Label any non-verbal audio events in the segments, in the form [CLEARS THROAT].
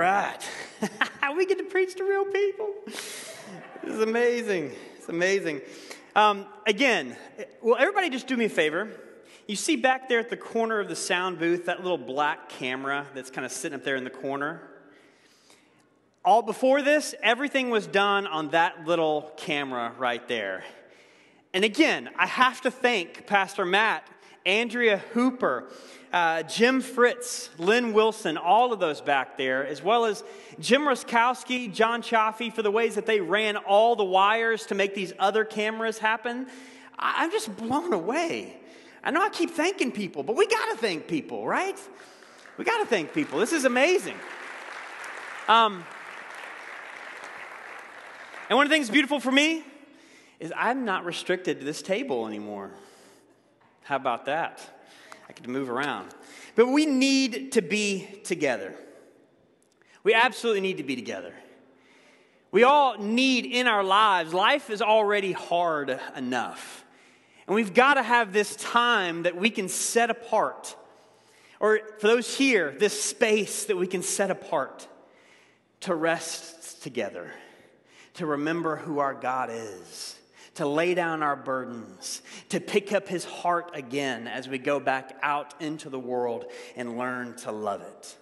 right. [LAUGHS] we get to preach to real people. This is amazing. It's amazing. Um, again, will everybody just do me a favor? You see back there at the corner of the sound booth that little black camera that's kind of sitting up there in the corner? All before this, everything was done on that little camera right there. And again, I have to thank Pastor Matt, Andrea Hooper, uh, Jim Fritz, Lynn Wilson, all of those back there, as well as Jim Ruskowski, John Chaffee, for the ways that they ran all the wires to make these other cameras happen. I- I'm just blown away. I know I keep thanking people, but we got to thank people, right? We got to thank people. This is amazing. Um, and one of the things beautiful for me is I'm not restricted to this table anymore. How about that? I could move around. But we need to be together. We absolutely need to be together. We all need in our lives, life is already hard enough. And we've got to have this time that we can set apart. Or for those here, this space that we can set apart to rest together, to remember who our God is to lay down our burdens, to pick up his heart again as we go back out into the world and learn to love it.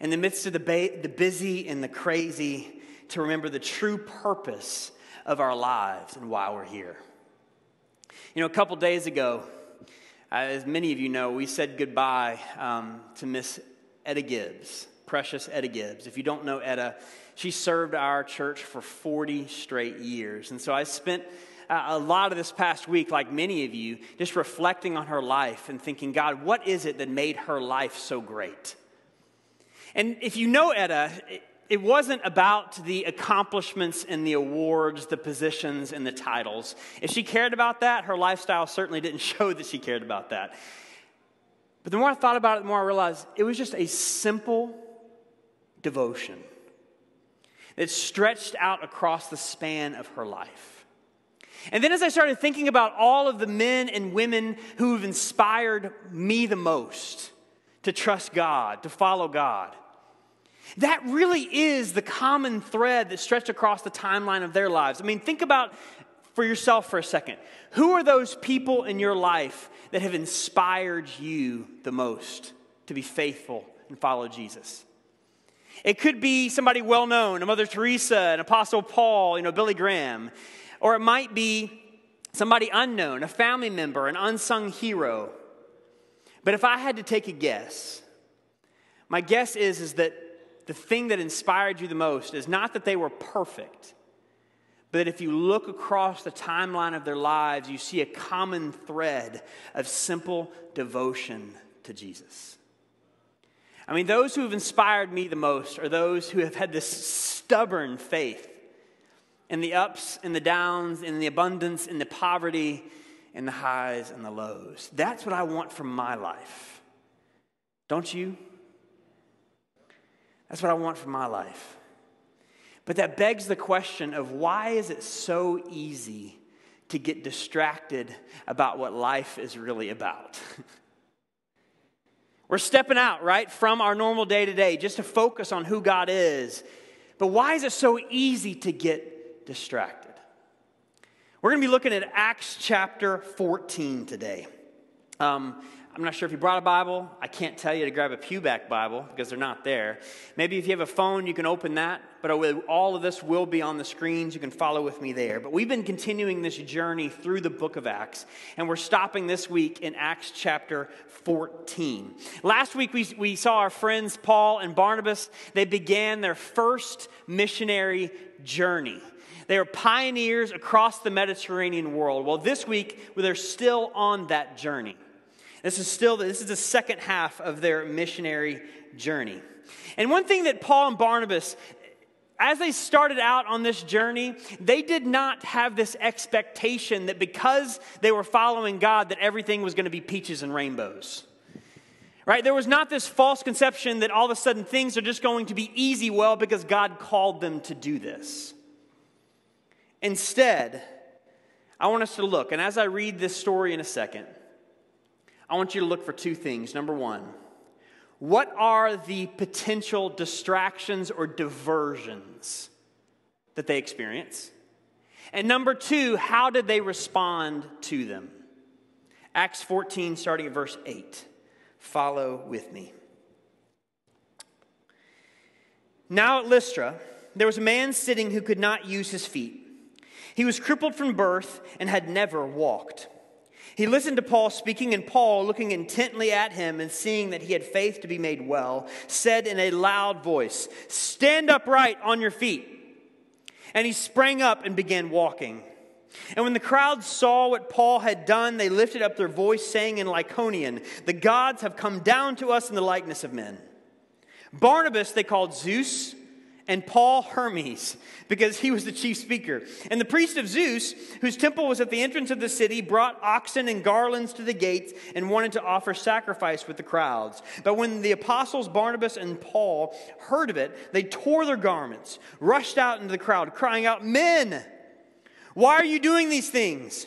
In the midst of the, ba- the busy and the crazy, to remember the true purpose of our lives and why we're here. You know, a couple days ago, as many of you know, we said goodbye um, to Miss Etta Gibbs, precious Etta Gibbs. If you don't know Etta, she served our church for 40 straight years. And so I spent uh, a lot of this past week, like many of you, just reflecting on her life and thinking, God, what is it that made her life so great? And if you know Etta, it wasn't about the accomplishments and the awards, the positions and the titles. If she cared about that, her lifestyle certainly didn't [LAUGHS] show that she cared about that. But the more I thought about it, the more I realized it was just a simple devotion that stretched out across the span of her life. And then as I started thinking about all of the men and women who have inspired me the most to trust God, to follow God, that really is the common thread that stretched across the timeline of their lives. I mean, think about for yourself for a second. Who are those people in your life that have inspired you the most to be faithful and follow Jesus? It could be somebody well known, a Mother Teresa, an Apostle Paul, you know, Billy Graham. Or it might be somebody unknown, a family member, an unsung hero. But if I had to take a guess, my guess is, is that the thing that inspired you the most is not that they were perfect, but that if you look across the timeline of their lives, you see a common thread of simple devotion to Jesus. I mean, those who have inspired me the most are those who have had this stubborn faith in the ups and the downs, in the abundance, in the poverty, in the highs and the lows. That's what I want from my life. Don't you? That's what I want from my life. But that begs the question of why is it so easy to get distracted about what life is really about? [LAUGHS] We're stepping out, right, from our normal day to day just to focus on who God is. But why is it so easy to get distracted? We're going to be looking at Acts chapter 14 today. Um, I'm not sure if you brought a Bible. I can't tell you to grab a Pewback Bible because they're not there. Maybe if you have a phone, you can open that. But all of this will be on the screens. You can follow with me there. But we've been continuing this journey through the book of Acts, and we're stopping this week in Acts chapter 14. Last week, we, we saw our friends Paul and Barnabas. They began their first missionary journey. They are pioneers across the Mediterranean world. Well, this week, they're still on that journey. This is still this is the second half of their missionary journey. And one thing that Paul and Barnabas as they started out on this journey, they did not have this expectation that because they were following God that everything was going to be peaches and rainbows. Right? There was not this false conception that all of a sudden things are just going to be easy well because God called them to do this. Instead, I want us to look, and as I read this story in a second, I want you to look for two things. Number one, What are the potential distractions or diversions that they experience? And number two, how did they respond to them? Acts 14, starting at verse 8. Follow with me. Now at Lystra, there was a man sitting who could not use his feet. He was crippled from birth and had never walked. He listened to Paul speaking, and Paul, looking intently at him and seeing that he had faith to be made well, said in a loud voice, Stand upright on your feet. And he sprang up and began walking. And when the crowd saw what Paul had done, they lifted up their voice, saying in Lycaonian, The gods have come down to us in the likeness of men. Barnabas they called Zeus, and Paul Hermes, because he was the chief speaker. And the priest of Zeus, whose temple was at the entrance of the city, brought oxen and garlands to the gates and wanted to offer sacrifice with the crowds. But when the apostles Barnabas and Paul heard of it, they tore their garments, rushed out into the crowd, crying out, Men! Why are you doing these things?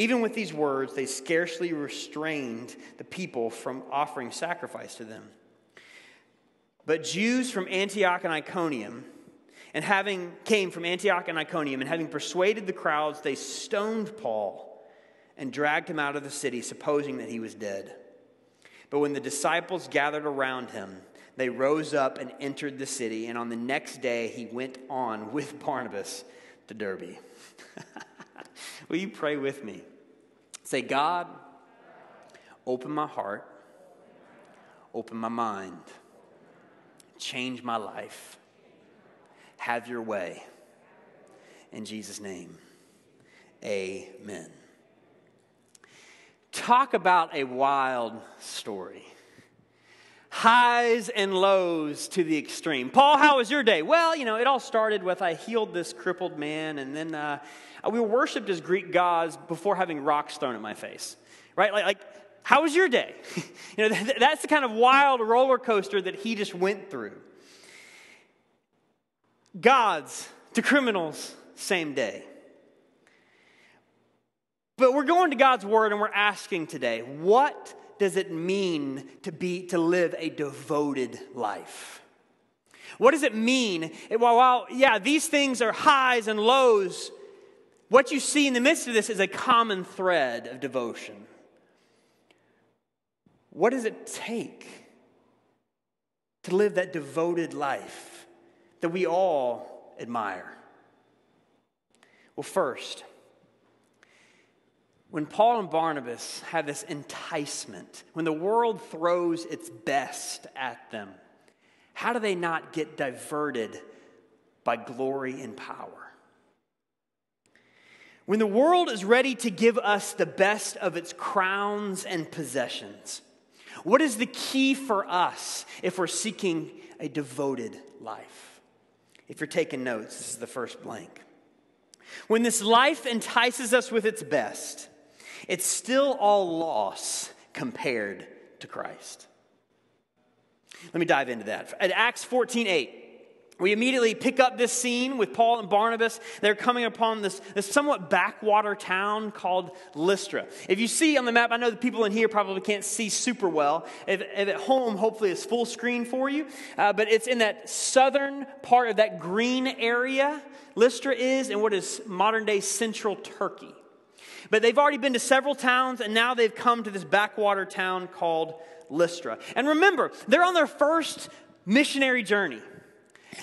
Even with these words, they scarcely restrained the people from offering sacrifice to them. But Jews from Antioch and Iconium, and having came from Antioch and Iconium, and having persuaded the crowds, they stoned Paul and dragged him out of the city, supposing that he was dead. But when the disciples gathered around him, they rose up and entered the city, and on the next day he went on with Barnabas to Derbe. [LAUGHS] Will you pray with me? Say, God, open my heart, open my mind, change my life. Have your way. In Jesus' name, amen. Talk about a wild story highs and lows to the extreme. Paul, how was your day? Well, you know, it all started with I healed this crippled man, and then uh, Uh, we worshipped as Greek gods before having rocks thrown at my face, right? Like, like how was your day? [LAUGHS] you know, that's the kind of wild roller coaster that he just went through. Gods to criminals, same day. But we're going to God's word and we're asking today, what does it mean to be to live a devoted life? What does it mean? While, while yeah, these things are highs and lows, what you see in the midst of this is a common thread of devotion. What does it take to live that devoted life that we all admire? Well, first, when Paul and Barnabas have this enticement, when the world throws its best at them, how do they not get diverted by glory and power? When the world is ready to give us the best of its crowns and possessions, what is the key for us if we're seeking a devoted life? If you're taking notes, this is the first blank. When this life entices us with its best, it's still all loss compared to Christ. Let me dive into that. At Acts 14 8, we immediately pick up this scene with Paul and Barnabas. They're coming upon this, this somewhat backwater town called Lystra. If you see on the map, I know the people in here probably can't see super well. If, if at home, hopefully it's full screen for you. Uh, but it's in that southern part of that green area, Lystra is, in what is modern day central Turkey. But they've already been to several towns, and now they've come to this backwater town called Lystra. And remember, they're on their first missionary journey.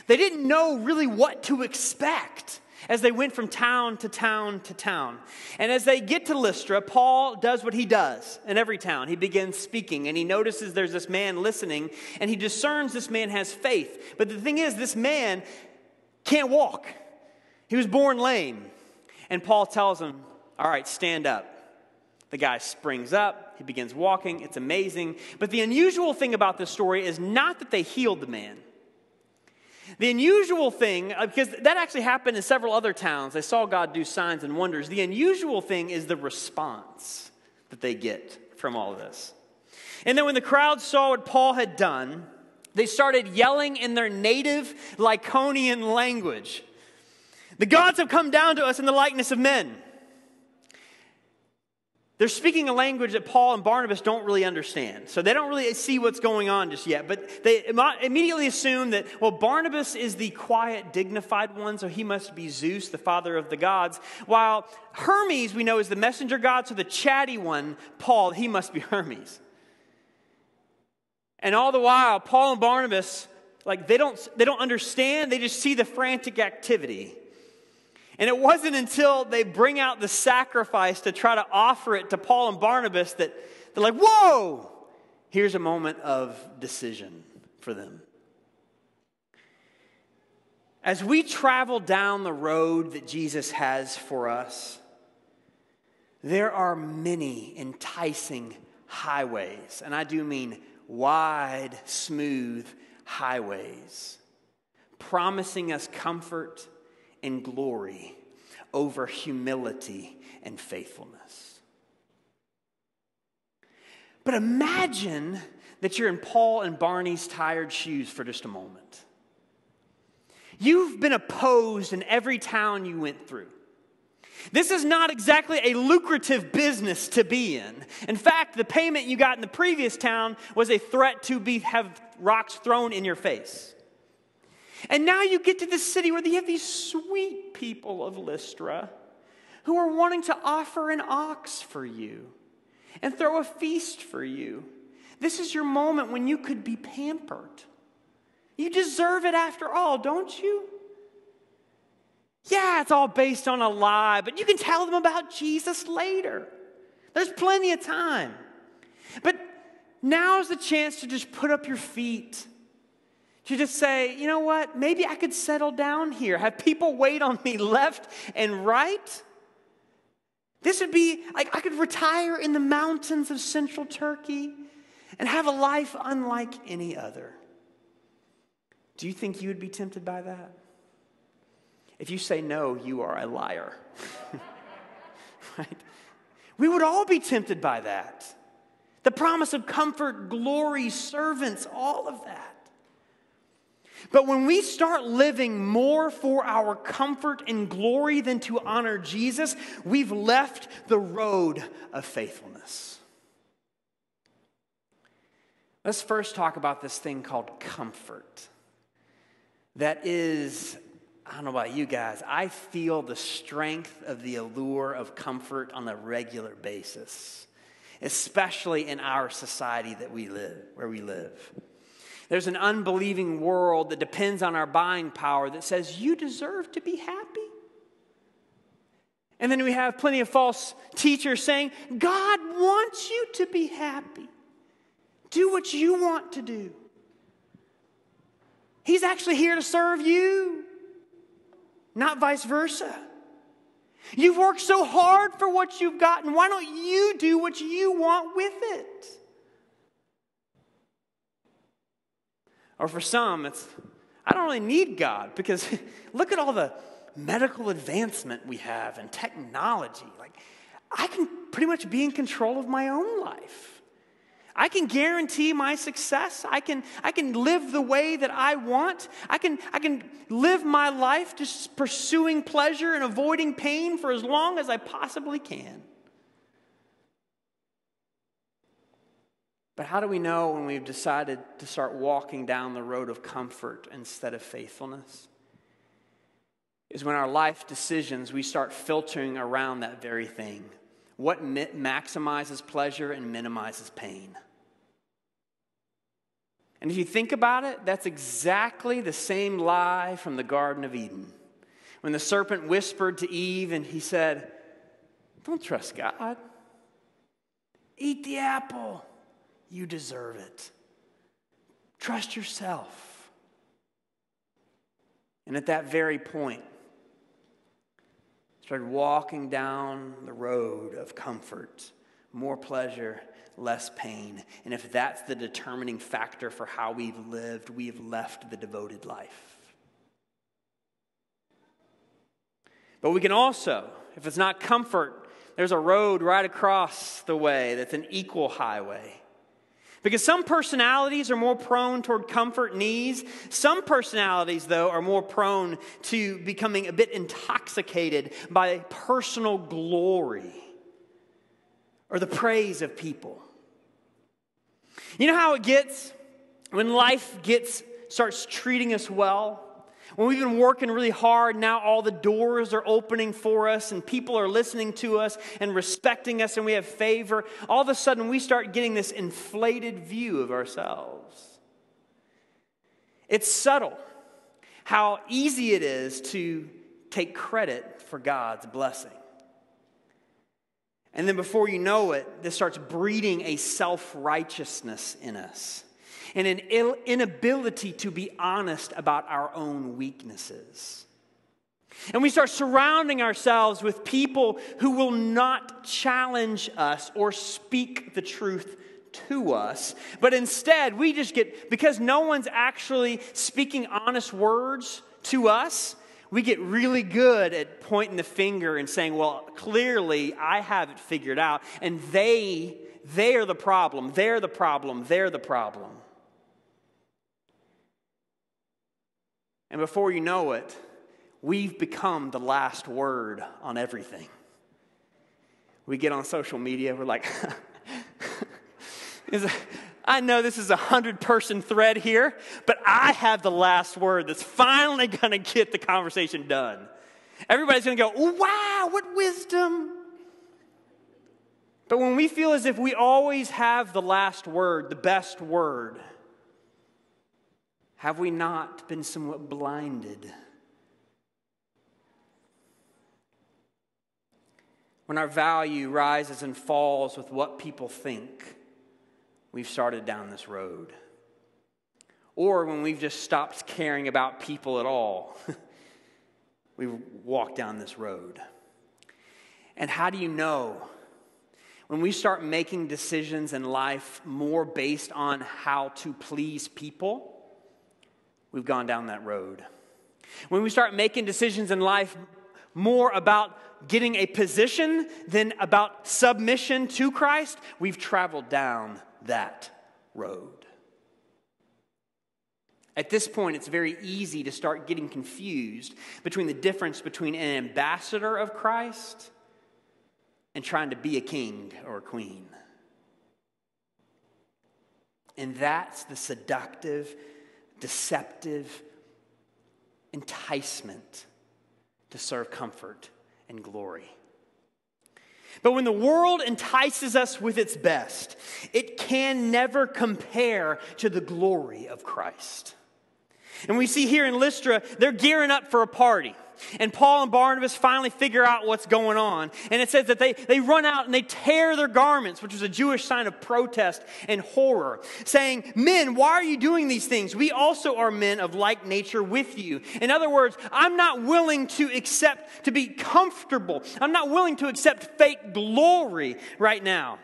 They didn't know really what to expect as they went from town to town to town. And as they get to Lystra, Paul does what he does in every town. He begins speaking, and he notices there's this man listening, and he discerns this man has faith. But the thing is, this man can't walk, he was born lame. And Paul tells him, All right, stand up. The guy springs up, he begins walking. It's amazing. But the unusual thing about this story is not that they healed the man. The unusual thing, uh, because that actually happened in several other towns, they saw God do signs and wonders. The unusual thing is the response that they get from all of this. And then when the crowd saw what Paul had done, they started yelling in their native Lycaonian language The gods have come down to us in the likeness of men. They're speaking a language that Paul and Barnabas don't really understand. So they don't really see what's going on just yet. But they immediately assume that, well, Barnabas is the quiet, dignified one, so he must be Zeus, the father of the gods. While Hermes, we know, is the messenger god, so the chatty one, Paul, he must be [LAUGHS] Hermes. And all the while, Paul and Barnabas, like, they don't, they don't understand, they just see the frantic activity. And it wasn't until they bring out the sacrifice to try to offer it to Paul and Barnabas that they're like, whoa, here's a moment of decision for them. As we travel down the road that Jesus has for us, there are many enticing highways, and I do mean wide, smooth highways, promising us comfort and glory over humility and faithfulness. But imagine that you're in Paul and Barney's tired shoes for just a moment. You've been opposed in every town you went through. This is not exactly a lucrative business to be in. In fact, the payment you got in the previous town was a threat to be, have rocks thrown in your face. And now you get to this city where you have these sweet people of Lystra who are wanting to offer an ox for you and throw a feast for you. This is your moment when you could be pampered. You deserve it after all, don't you? Yeah, it's all based on a lie, but you can tell them about Jesus later. There's plenty of time. But now is the chance to just put up your feet to just say, you know what, maybe I could settle down here, have people wait on me left and right. This would be like I could retire in the mountains of central Turkey and have a life unlike any other. Do you think you would be tempted by that? If you say no, you are a liar. [LAUGHS] right? We would all be tempted by that. The promise of comfort, glory, servants, all of that. But when we start living more for our comfort and glory than to honor Jesus, we've left the road of faithfulness. Let's first talk about this thing called comfort. That is, I don't know about you guys, I feel the strength of the allure of comfort on a regular basis, especially in our society that we live, where we live. There's an unbelieving world that depends on our buying power that says you deserve to be happy. And then we have plenty of false teachers saying, God wants you to be happy. Do what you want to do. He's actually here to serve you, not vice versa. You've worked so hard for what you've gotten. Why don't you do what you want with it? Or for some, it's, I don't really need God because [LAUGHS] look at all the medical advancement we have and technology. Like, I can pretty much be in control of my own life. I can guarantee my success. I can, I can live the way that I want. I can, I can live my life just pursuing pleasure and avoiding pain for as long as I possibly can. But how do we know when we've decided to start walking down the road of comfort instead of faithfulness? Is when our life decisions, we start filtering around that very thing. What maximizes pleasure and minimizes pain? And if you think about it, that's exactly the same lie from the Garden of Eden. When the serpent whispered to Eve and he said, Don't trust God, eat the apple. You deserve it. Trust yourself. And at that very point, started walking down the road of comfort, more pleasure, less pain. And if that's the determining factor for how we've lived, we've left the devoted life. But we can also, if it's not comfort, there's a road right across the way that's an equal highway. Because some personalities are more prone toward comfort and ease. Some personalities, though, are more prone to becoming a bit intoxicated by personal glory or the praise of people. You know how it gets when life gets starts treating us well? When we've been working really hard, now all the doors are opening for us and people are listening to us and respecting us and we have favor. All of a sudden, we start getting this inflated view of ourselves. It's subtle how easy it is to take credit for God's blessing. And then before you know it, this starts breeding a self righteousness in us and an inability to be honest about our own weaknesses. And we start surrounding ourselves with people who will not challenge us or speak the truth to us, but instead we just get, because no one's actually speaking honest words to us, we get really good at pointing the finger and saying, well, clearly I have it figured out, and they, they're the problem, they're the problem, they're the problem. And before you know it, we've become the last word on everything. We get on social media, we're like, [LAUGHS] I know this is a hundred person thread here, but I have the last word that's finally to get the conversation done. Everybody's to go, wow, what wisdom. But when we feel as if we always have the last word, the best word, have we not been somewhat blinded? When our value rises and falls with what people think, we've started down this road. Or when we've just stopped caring about people at all, [LAUGHS] we've walked down this road. And how do you know? When we start making decisions in life more based on how to please people, we've gone down that road. When we start making decisions in life more about getting a position than about submission to Christ, we've traveled down that road. At this point, it's very easy to start getting confused between the difference between an ambassador of Christ and trying to be a king or a queen. And that's the seductive deceptive enticement to serve comfort and glory. But when the world entices us with its best, it can never compare to the glory of Christ. And we see here in Lystra, they're gearing up for a party. And Paul and Barnabas finally figure out what's going on. And it says that they, they run out and they tear their garments, which was a Jewish sign of protest and horror, saying, Men, why are you doing these things? We also are men of like nature with you. In other words, I'm not willing to accept, to be comfortable. I'm not willing to accept fake glory right now.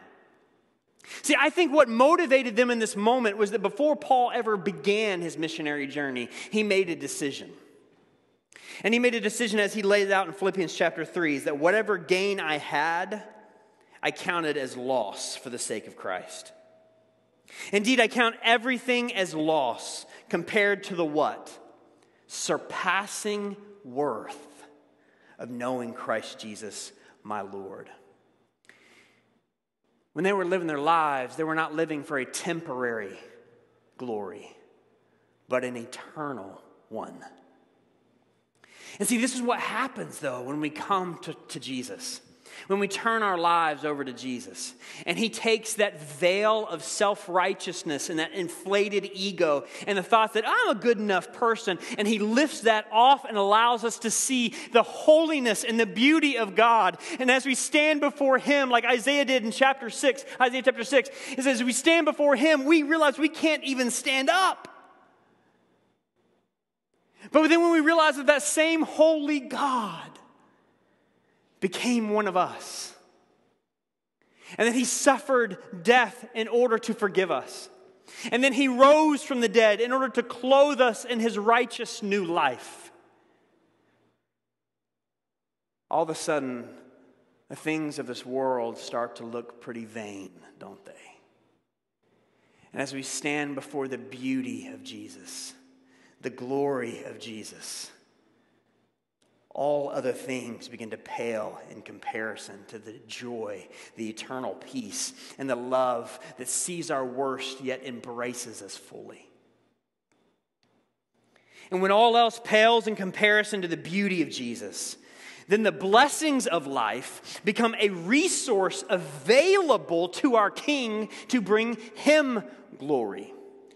See, I think what motivated them in this moment was that before Paul ever began his missionary journey, he made a decision. And he made a decision as he laid it out in Philippians chapter 3 is that whatever gain I had, I counted as loss for the sake of Christ. Indeed, I count everything as loss compared to the what? Surpassing worth of knowing Christ Jesus, my Lord. When they were living their lives, they were not living for a temporary glory, but an eternal one. And see, this is what happens, though, when we come to, to Jesus. When we turn our lives over to Jesus, and He takes that veil of self righteousness and that inflated ego and the thought that I'm a good enough person, and He lifts that off and allows us to see the holiness and the beauty of God. And as we stand before Him, like Isaiah did in chapter 6, Isaiah chapter 6, it says, as we stand before Him, we realize we can't even stand up. But then when we realize that that same holy God became one of us, and that he suffered death in order to forgive us, and then he rose from the dead in order to clothe us in his righteous new life. all of a sudden, the things of this world start to look pretty vain, don't they? And as we stand before the beauty of Jesus, the glory of Jesus, all other things begin to pale in comparison to the joy, the eternal peace, and the love that sees our worst yet embraces us fully. And when all else pales in comparison to the beauty of Jesus, then the blessings of life become a resource available to our King to bring him glory.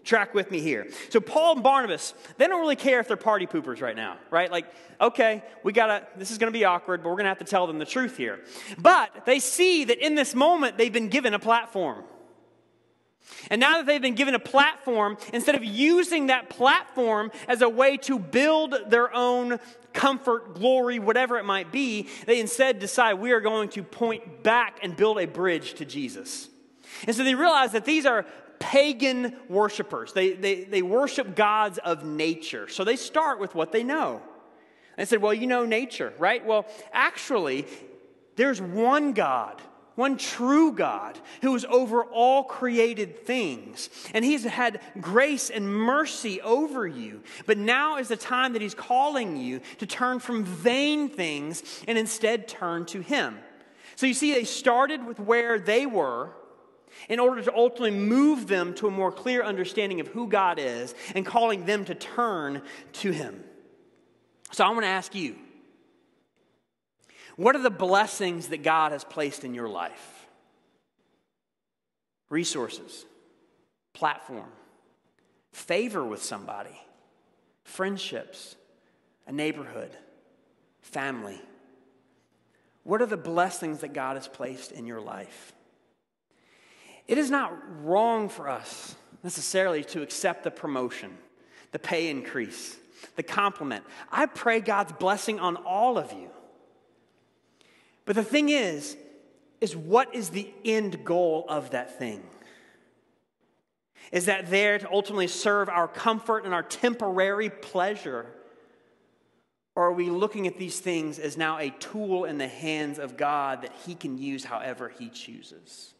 Track with me here. So, Paul and Barnabas, they don't really care if they're party poopers right now, right? Like, okay, we gotta, this is gonna be awkward, but we're gonna have to tell them the truth here. But they see that in this moment, they've been given a platform. And now that they've been given a platform, instead of using that platform as a way to build their own comfort, glory, whatever it might be, they instead decide we are going to point back and build a bridge to Jesus. And so they realize that these are pagan worshipers. They, they, they worship gods of nature. So they start with what they know. They said, Well, you know nature, right? Well, actually, there's one God one true God who is over all created things. And He's had grace and mercy over you. But now is the time that He's calling you to turn from vain things and instead turn to Him. So you see, they started with where they were in order to ultimately move them to a more clear understanding of who God is and calling them to turn to Him. So I want to ask you what are the blessings that God has placed in your life? Resources, platform, favor with somebody, friendships, a neighborhood, family. What are the blessings that God has placed in your life? It is not wrong for us necessarily to accept the promotion, the pay increase, the compliment. I pray God's blessing on all of you. But the thing is, is what is the end goal of that thing? Is that there to ultimately serve our comfort and our temporary pleasure? Or are we looking at these things as now a tool in the hands of God that He can use however He chooses?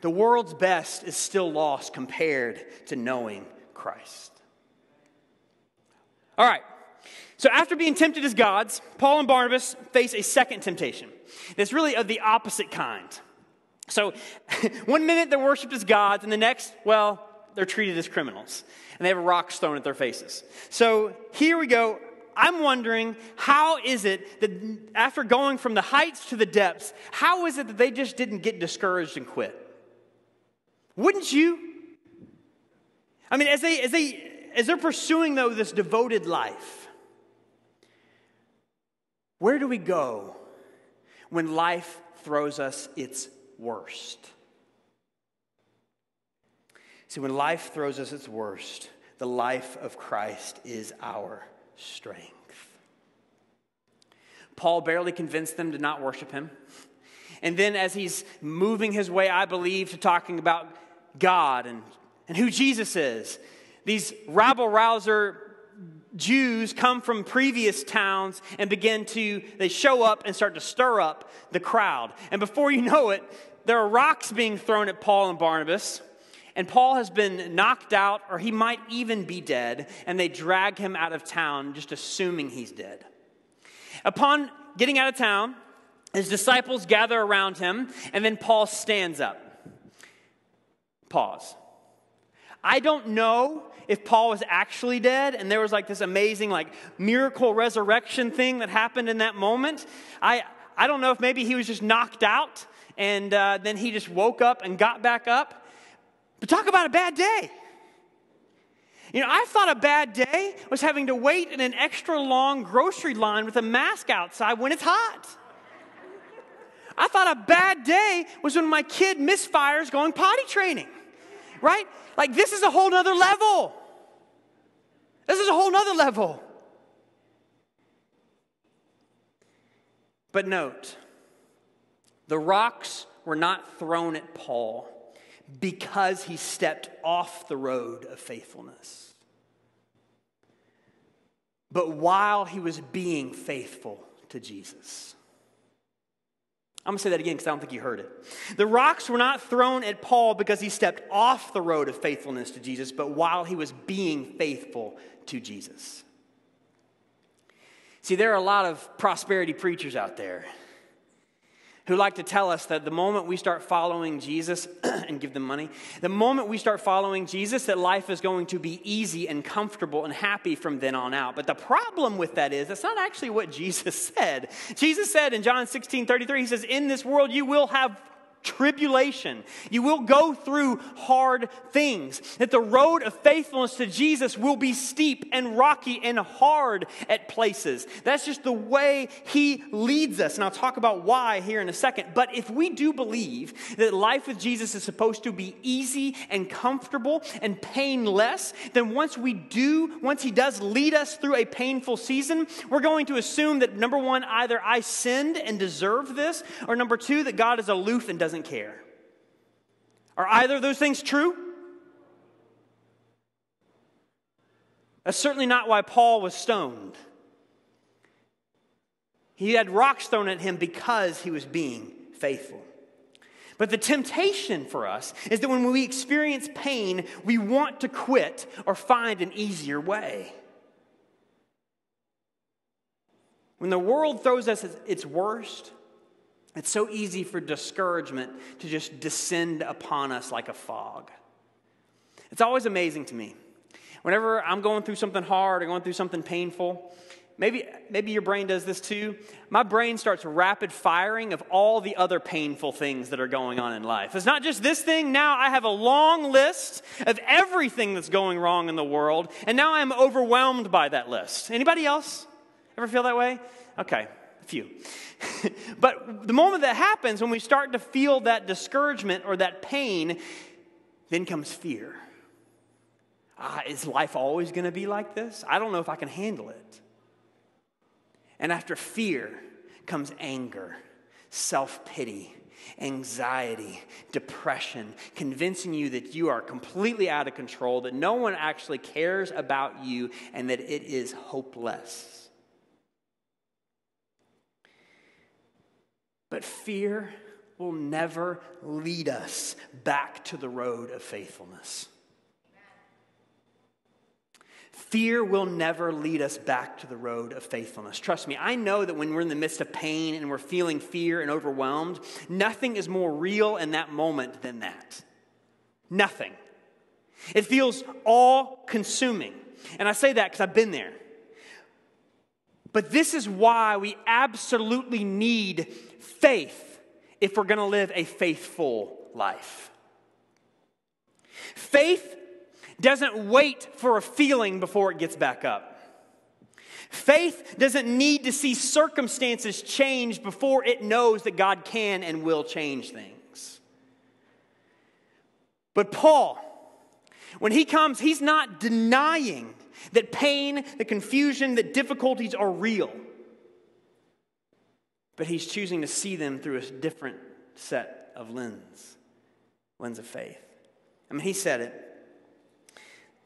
The world's best is still lost compared to knowing Christ. All right, so, after being tempted as gods, Paul and Barnabas face a second temptation that's really of the opposite kind. So, [LAUGHS] one minute they're worshiped as gods, and the next, well, they're treated as criminals, and they have a rock thrown at their faces. So, here we go. I'm wondering, how is it that after going from the heights to the depths, how is it that they just didn't get discouraged and quit? Wouldn't you? I mean, as they as they as they're pursuing though this devoted life, where do we go when life throws us its worst? See, when life throws us its worst, the life of Christ is our strength. Paul barely convinced them to not worship him. And then, as he's moving his way, I believe, to talking about God and, and who Jesus is, these rabble rouser Jews come from previous towns and begin to, they show up and start to stir up the crowd. And before you know it, there are rocks being thrown at Paul and Barnabas. And Paul has been knocked out, or he might even be dead, and they drag him out of town, just assuming he's dead. Upon getting out of town, his disciples gather around him, and then Paul stands up. Pause. I don't know if Paul was actually dead and there was like this amazing like miracle resurrection thing that happened in that moment. I, I don't know if maybe he was just knocked out and uh, then he just woke up and got back up. But talk about a bad day. You know, I thought a bad day was having to wait in an extra long grocery line with a mask outside when it's hot. I thought a bad day was when my kid misfires going potty training, right? Like, this is a whole nother level. This is a whole nother level. But note, the rocks were not thrown at Paul because he stepped off the road of faithfulness. But while he was being faithful to Jesus. I'm going to say that again because I don't think you heard it. The rocks were not thrown at Paul because he stepped off the road of faithfulness to Jesus, but while he was being faithful to Jesus. See, there are a lot of prosperity preachers out there who like to tell us that the moment we start following Jesus [CLEARS THROAT] and give them money, the moment we start following Jesus, that life is going to be easy and comfortable and happy from then on out. But the problem with that is that's not actually what [LAUGHS] Jesus said. Jesus said in John 16 33, He says, In this world you will have tribulation. You will go through hard things. That the road of faithfulness to Jesus will be steep and rocky and hard at places. That's just the way He leads us. And I'll talk about why here in a second. But if we do believe that life with Jesus is supposed to be easy and comfortable and painless, then once we do, once He does lead us through a painful season, we're going to assume that number one, either I sinned and deserve this, or number two, that God is aloof and doesn't doesn't care. Are either of those things true? That's certainly not why Paul was stoned. He had rocks thrown at him because he was being faithful. But the temptation for us is that when we experience pain, we want to quit or find an easier way. When the world throws us its worst, it's so easy for discouragement to just descend upon us like a fog. It's always amazing to me. Whenever I'm going through something hard or going through something painful, maybe, maybe your brain does this too. My brain starts rapid firing of all the other painful things that are going on in life. It's not just this thing. Now I have a long list of everything that's going wrong in the world, and now I'm overwhelmed by that list. Anybody else ever feel that way? Okay, few. [LAUGHS] but the moment that happens, when we start to feel that discouragement or that pain, then comes fear. Ah, is life always going to be like this? I don't know if I can handle it. And after fear comes anger, self pity, anxiety, depression, convincing you that you are completely out of control, that no one actually cares about you, and that it is hopeless. But fear will never lead us back to the road of faithfulness. Fear will never lead us back to the road of faithfulness. Trust me, I know that when we're in the midst of pain and we're feeling fear and overwhelmed, nothing is more real in that moment than that. Nothing. It feels all consuming. And I say that because I've been there. But this is why we absolutely need faith if we're going to live a faithful life. Faith doesn't wait for a feeling before it gets back up. Faith doesn't need to see circumstances change before it knows that God can and will change things. But Paul, when he comes, he's not denying that pain, the confusion, that difficulties are real but he's choosing to see them through a different set of lens, lens of faith. I mean, he said it.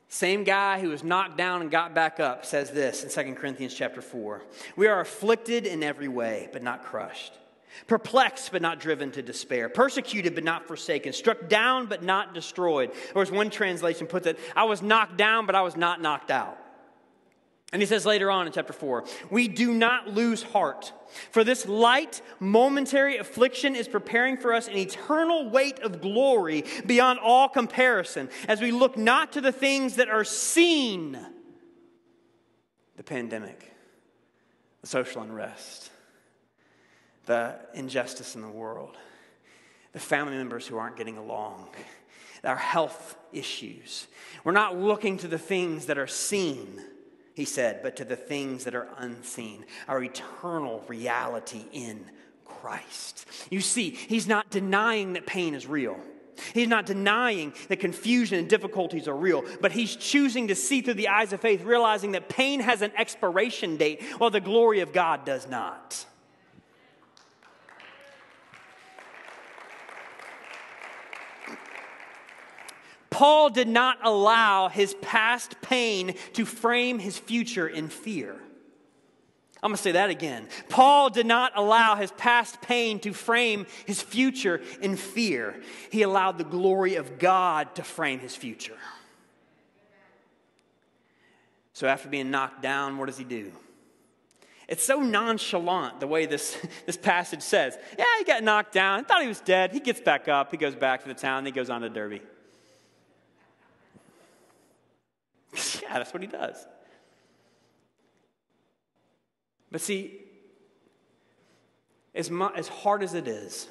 Same guy who was knocked down and got back up says this in 2 Corinthians chapter 4. We are afflicted in every way, but not crushed. Perplexed, but not driven to despair. Persecuted, but not forsaken. Struck down, but not destroyed. Or as one translation puts it, I was knocked down, but I was not knocked out. And he says later on in chapter 4 We do not lose heart, for this light, momentary affliction is preparing for us an eternal weight of glory beyond all comparison, as we look not to the things that are seen the pandemic, the social unrest, the injustice in the world, the family members who aren't getting along, our health issues. We're not looking to the things that are seen he said, but to the things that are unseen, our eternal reality in Christ. You see, he's not denying that pain is real. He's not denying that confusion and difficulties are real, but he's choosing to see through the eyes of faith, realizing that pain has an expiration date while the glory of God does not. Paul did not allow his past pain to frame his future in fear. I'm going to say that again. Paul did not allow his past pain to frame his future in fear. He allowed the glory of God to frame his future. So after being knocked down, what does he do? It's so nonchalant the way this, [LAUGHS] this passage says. Yeah, he got knocked down. Thought he was dead. He gets back up. He goes back to the town. He goes on to Derbe. [LAUGHS] yeah, that's what he does. But see, as, as hard as it is,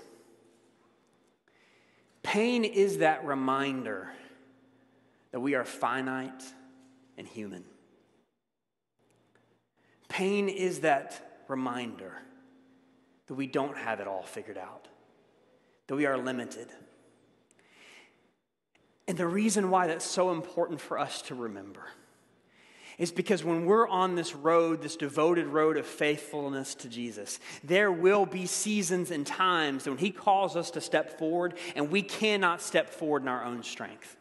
pain is that reminder that we are finite and human. Pain is that reminder that we don't have it all figured out, that we are limited. And the reason why that's so important for us to remember is because when we're on this road, this devoted road of faithfulness to Jesus, there will be seasons and times when He calls us to step forward, and we cannot step forward in our own strength.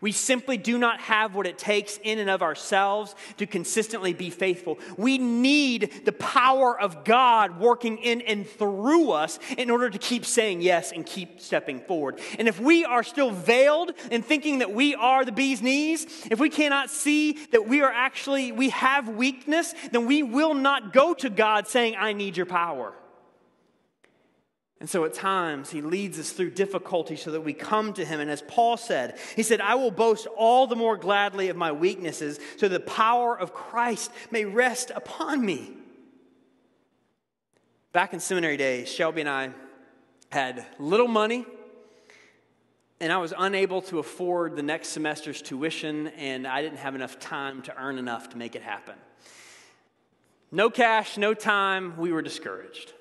We simply do not have what it takes in and of ourselves to consistently be faithful. We need the power of God working in and through us in order to keep saying yes and keep stepping forward. And if we are still veiled in thinking that we are the bee's knees, if we cannot see that we are actually, we have weakness, then we will not go to God saying, I need your power. And so at times, he leads us through difficulty so that we come to him. And as Paul said, he said, I will boast all the more gladly of my weaknesses so the power of Christ may rest upon me. Back in seminary days, Shelby and I had little money, and I was unable to afford the next semester's tuition, and I didn't have enough time to earn enough to make it happen. No cash, no time, we were discouraged.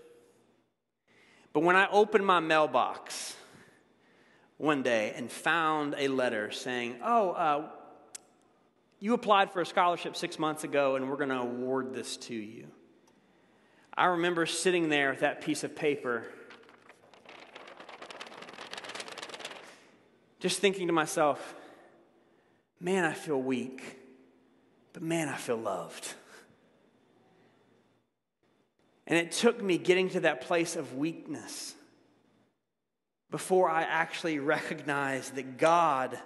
But when I opened my mailbox one day and found a letter saying, Oh, uh, you applied for a scholarship six months ago and we're going to award this to you. I remember sitting there with that piece of paper, just thinking to myself, man, I feel weak, but man, I feel loved. And it took me getting to that place of weakness before I actually recognized that God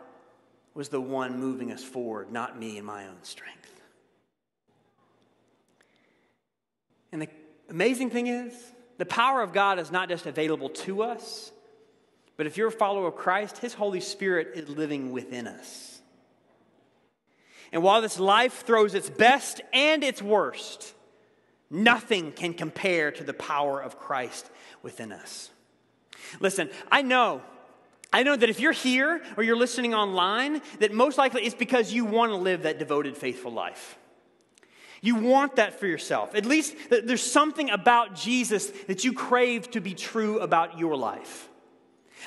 was the one moving us forward, not me and my own strength. And the amazing thing is, the power of God is not just available to us, but if you're a follower of Christ, His Holy Spirit is living within us. And while this life throws its best and its worst, Nothing can compare to the power of Christ within us. Listen, I know I know that if you're here or you're listening online, that most likely it's because you want to live that devoted, faithful life. You want that for yourself. At least there's something about Jesus that you crave to be true about your life.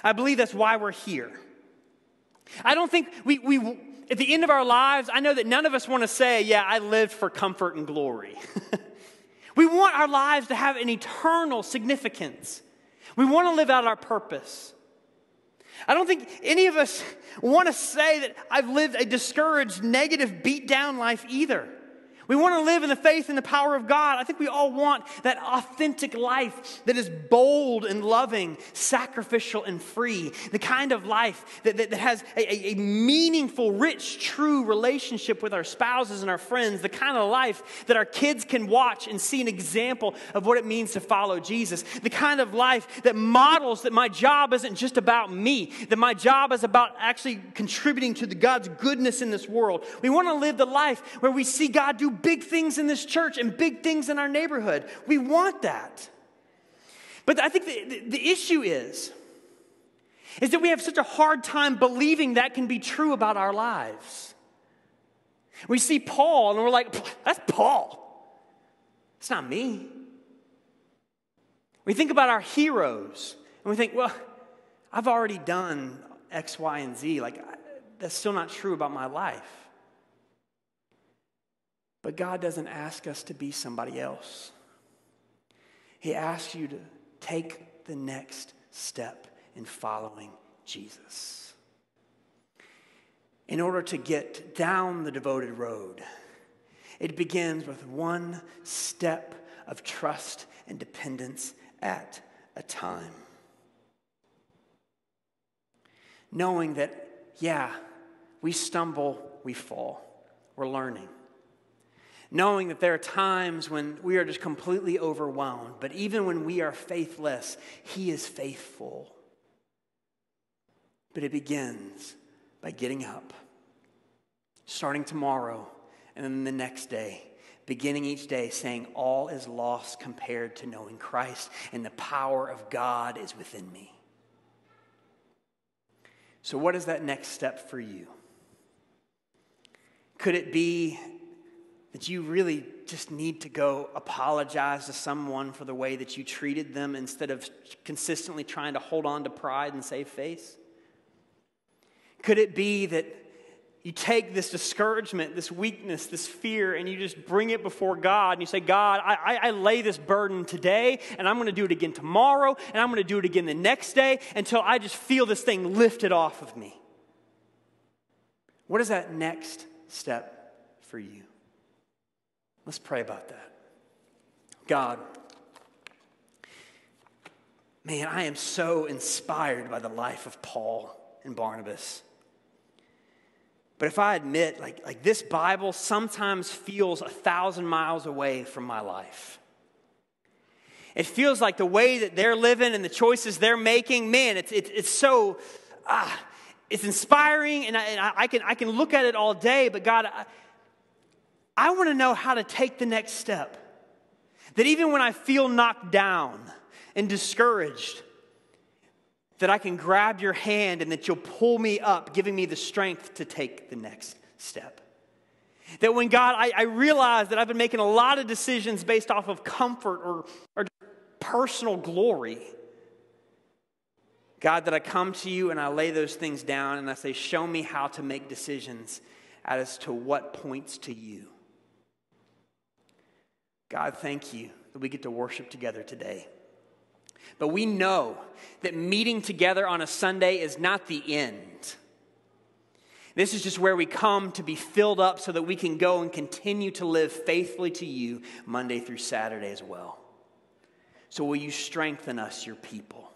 I believe that's why we're here. I don't think we, we at the end of our lives, I know that none of us want to say, Yeah, I lived for comfort and glory. [LAUGHS] We want our lives to have an eternal significance. We want to live out our purpose. I don't think any of us [LAUGHS] want to say that I've lived a discouraged, negative, beat down life either. We want to live in the faith and the power of God. I think we all want that authentic life that is bold and loving, sacrificial and free. The kind of life that, that, that has a, a, meaningful, rich, true relationship with our spouses and our friends. The kind of life that our kids can watch and see an example of what it means to follow Jesus. The kind of life that models that my job isn't just about me, that my job is about actually contributing to the God's goodness in this world. We want to live the life where we see God do big things in this church and big things in our neighborhood. We want that. But I think the, the, the issue is, is that we have such a hard time believing that can be true about our lives. We see Paul and we're like, that's Paul. It's not me. We think about our heroes and we think, well, I've already done X, Y, and Z. Like, that's still not true about my life. But God doesn't ask us to be somebody else. He asks you to take the next step in following Jesus. In order to get down the devoted road, It begins with one step of trust and dependence at a time. Knowing that, yeah, we stumble, we fall, we're learning. Knowing that there are times when we are just completely overwhelmed, but even when we are faithless, He is faithful. But it begins by getting up, starting tomorrow, and then the next day, beginning each day saying, All is lost compared to knowing Christ, and the power of God is within me. So, what is that next step for you? Could it be that you really just need to go apologize to someone for the way that you treated them instead of consistently trying to hold on to pride and save face? Could it be that you take this discouragement, this weakness, this fear, and you just bring it before God and you say, God, I, I, lay this burden today, and I'm going to do it again tomorrow, and I'm going to do it again the next day until I just feel this thing lifted off of me. What is that next step for you? Let's pray about that. God, man, I am so inspired by the life of Paul and Barnabas. But if I admit, like, like this Bible sometimes feels a thousand miles away from my life. It feels like the way that they're living and the choices they're making, man, it's, it's, it's so, ah, it's inspiring and, I, and I, can, I can look at it all day, but God, I, I want to know how to take the next step. That even when I feel knocked down and discouraged, that I can grab your hand and that you'll pull me up, giving me the strength to take the next step. That when God, I, I realize that I've been making a lot of decisions based off of comfort or, or personal glory. God, that I come to you and I lay those things down and I say, Show me how to make decisions as to what points to you. God, thank you that we get to worship together today. But we know that meeting together on a Sunday is not the end. This is just where we come to be filled up so that we can go and continue to live faithfully to you Monday through Saturday as well. So, will you strengthen us, your people?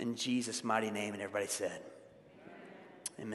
In Jesus' mighty name, and everybody said,